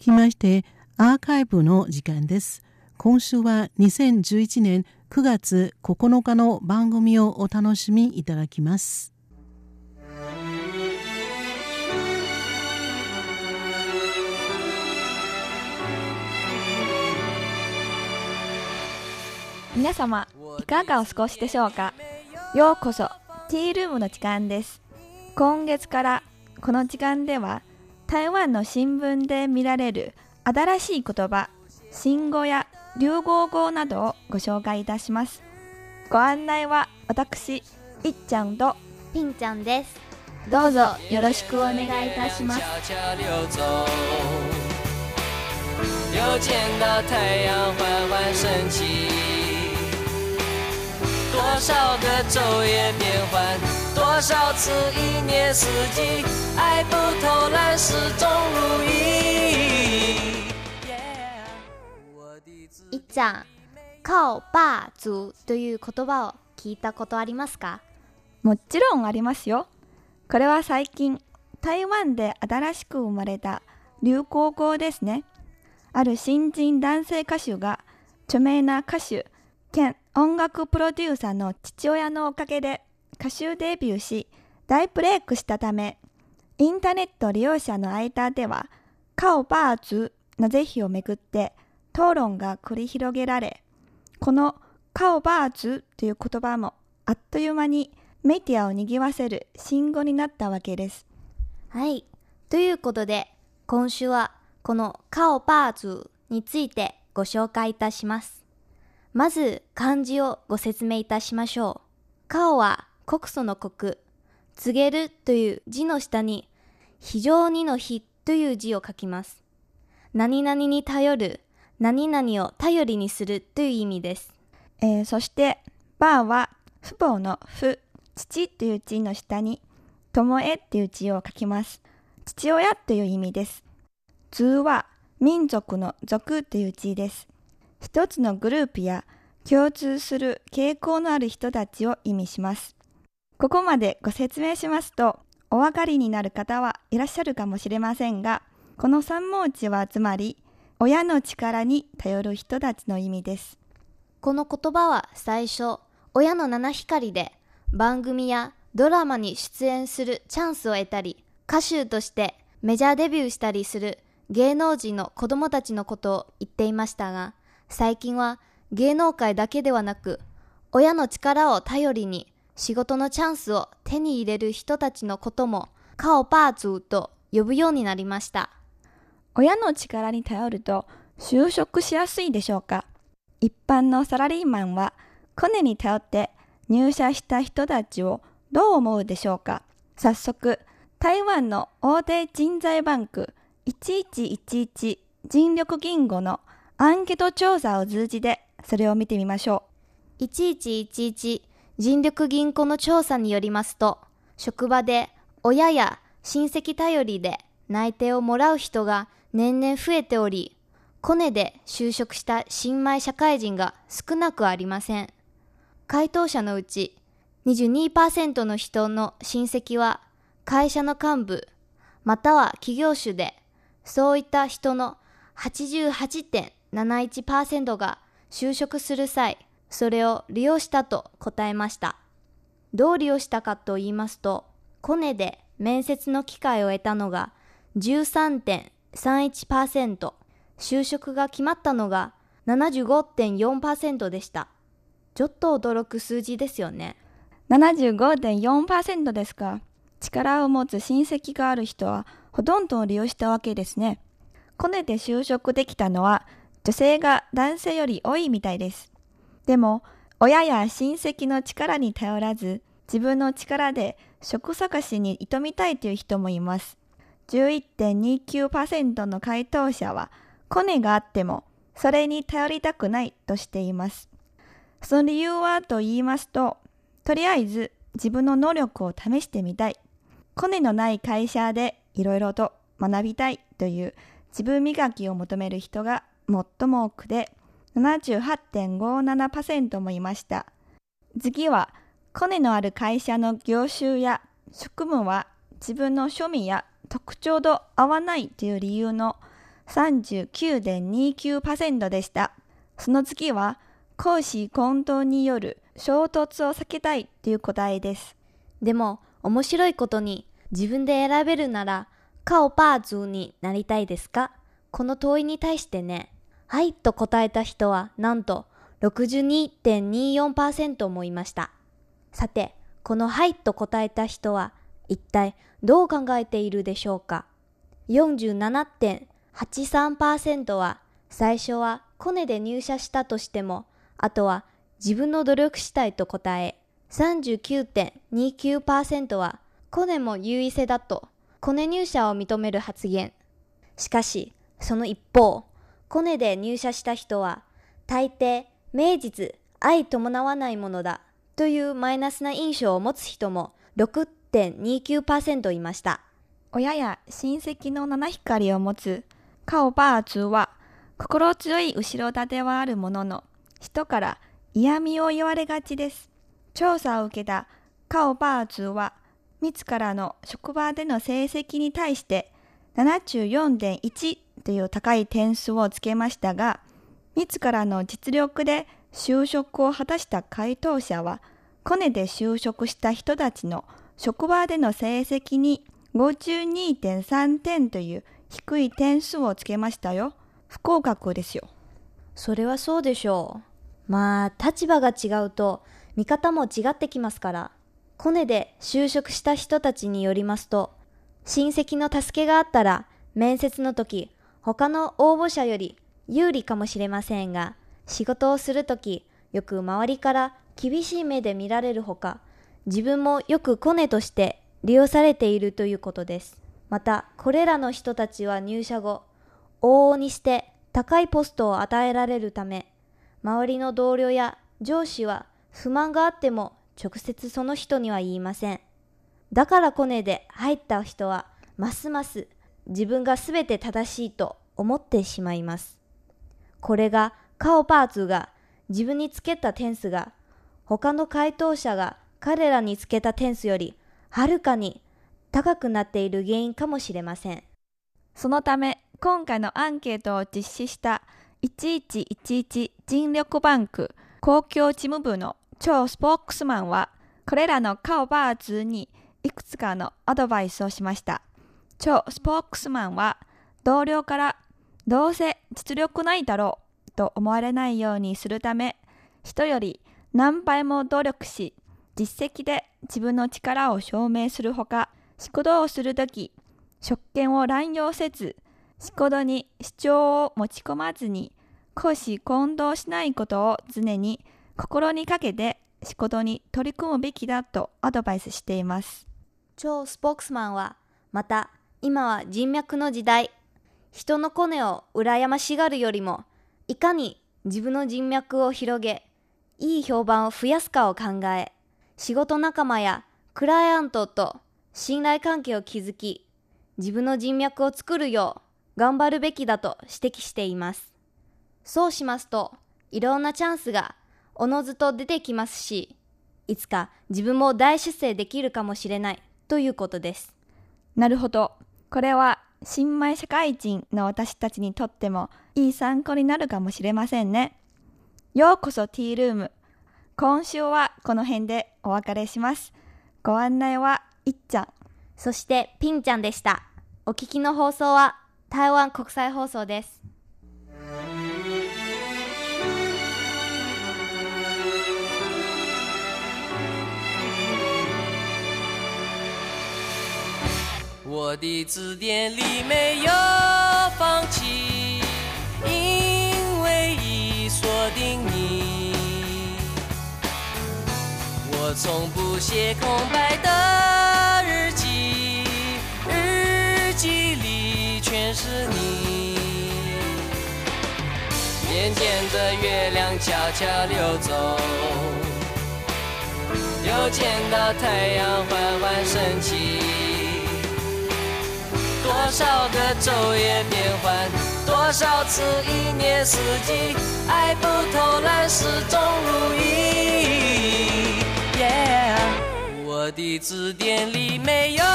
きましてアーカイブの時間です。今週は2011年9月9日の番組をお楽しみいただきます。皆様いかがお過ごしでしょうか？ようこそティールームの時間です今月からこの時間では台湾の新聞で見られる新しい言葉、新語や流行語などをご紹介いたします。ご案内は私、いっちゃんとピンちゃんです。どうぞよろしくお願いいたします。又见到太阳缓缓升起。多少个昼夜变换，多少次一年四季，爱不偷懒，始终如一。いっちゃん、顔バーズという言葉を聞いたことありますか？もちろんありますよ。これは最近、台湾で新しく生まれた流行語ですね。ある新人男性歌手が著名な歌手兼音楽プロデューサーの父親のおかげで歌手デビューし大ブレイクしたためインターネット利用者の間ではカオバーズの是非をめぐって討論が繰り広げられこのカオバーズという言葉もあっという間にメディアを賑わせる信号になったわけです。はい。ということで今週はこのカオバーズについてご紹介いたします。まず漢字をご説明いたしましょう。顔は告訴の告、告げるという字の下に非常にの日という字を書きます。何々に頼る、何々を頼りにするという意味です。えー、そして、バーは父母の父、父という字の下に、友えという字を書きます。父親という意味です。図は民族の族という字です。一つのグループや共通する傾向のある人たちを意味します。ここまでご説明しますと、お分かりになる方はいらっしゃるかもしれませんが、この三文字はつまり、親の力に頼る人たちの意味です。この言葉は最初、親の七光で番組やドラマに出演するチャンスを得たり、歌手としてメジャーデビューしたりする芸能人の子供たちのことを言っていましたが、最近は芸能界だけではなく、親の力を頼りに仕事のチャンスを手に入れる人たちのこともカオパーツーと呼ぶようになりました。親の力に頼ると就職しやすいでしょうか一般のサラリーマンはコネに頼って入社した人たちをどう思うでしょうか早速、台湾の大手人材バンク1111人力銀行のアンケート調査を通じてそれを見てみましょう。1111人力銀行の調査によりますと、職場で親や親戚頼りで内定をもらう人が年々増えており、コネで就職した新米社会人が少なくありません。回答者のうち22%の人の親戚は会社の幹部、または企業種で、そういった人の88.71%が就職する際、それを利用したと答えました。どう利用したかと言いますと、コネで面接の機会を得たのが13.31%、就職が決まったのが75.4%でした。ちょっと驚く数字ですよね。75.4%ですか？力を持つ親戚がある人はほとんどを利用したわけですね。コネで就職できたのは女性が男性より多いみたいです。でも、親や親戚の力に頼らず、自分の力で職探しに挑みたいという人もいます。11.29%の回答者は、コネがあっても、それに頼りたくないとしています。その理由はと言いますと、とりあえず自分の能力を試してみたい。コネのない会社でいろいろと学びたいという自分磨きを求める人が最も多くで78.57%もいました。次は、コネのある会社の業種や職務は自分の趣味や特徴と合わないという理由の39.29%でした。その次は、公私混同による衝突を避けたいという答えです。でも、面白いことに、自分で選べるなら、カオパーズになりたいですか？この問いに対してね、はいと答えた人は、なんと62.24%もいました。さて、このはいと答えた人は、一体どう考えているでしょうか？47.83%は最初はコネで入社したとしても、あとは自分の努力したいと答え、39.29%はコネも優位性だとコネ入社を認める発言。しかし、その一方、コネで入社した人は大抵名実相伴わないものだというマイナスな印象を持つ人も6.29%いました。親や親戚の七光を持つカオバーツは心強い後ろ盾はあるものの人から嫌味を言われがちです。調査を受けたカオバーツは自らの職場での成績に対して74.1という高い点数をつけましたが自らの実力で就職を果たした回答者はコネで就職した人たちの職場での成績に52.3点という低い点数をつけましたよ。不合格ですよ。それはそうでしょう。まあ、立場が違うと見方も違ってきますから。コネで就職した人たちによりますと、親戚の助けがあったら面接の時、他の応募者より有利かもしれませんが、仕事をするとき、よく周りから厳しい目で見られるほか、自分もよくコネとして利用されているということです。また、これらの人たちは入社後、往々にして高いポストを与えられるため、周りの同僚や上司は不満があっても直接その人には言いません。だからコネで入った人は、ますます自分が全て正しいと思ってしまいます。これがカオパーツが自分につけた点数が他の回答者が彼らにつけた点数よりはるかに高くなっている原因かもしれません。そのため、今回のアンケートを実施した1111人力バンク公共事務部の超スポークスマンは、これらのカオバーズにいくつかのアドバイスをしました。超スポークスマンは、同僚からどうせ実力ないだろうと思われないようにするため、人より何倍も努力し、実績で自分の力を証明するほか、仕事をするとき、職権を乱用せず、仕事に主張を持ち込まずに、公私混同しないことを常に心にかけて仕事に取り組むべきだとアドバイスしています。超スポークスマンは、また、今は人脈の時代。人のコネを羨ましがるよりも、いかに自分の人脈を広げ、いい評判を増やすかを考え、仕事仲間やクライアントと信頼関係を築き、自分の人脈を作るよう頑張るべきだと指摘しています。そうしますと、いろんなチャンスがおのずと出てきますし、いつか自分も大出世できるかもしれないということです。なるほど。これは新米社会人の私たちにとってもいい参考になるかもしれませんね。ようこそティールーム。今週はこの辺でお別れします。ご案内はいっちゃん。そしてピンちゃんでした。お聞きの放送は台湾国際放送です。我的字典里没有放弃，因为已锁定你。我从不写空白的日记，日记里全是你。眼见着月亮悄悄溜走，又见到太阳缓缓升起。多少个昼夜变换，多少次一年四季，爱不偷懒，始终如一。耶我的字典里没有。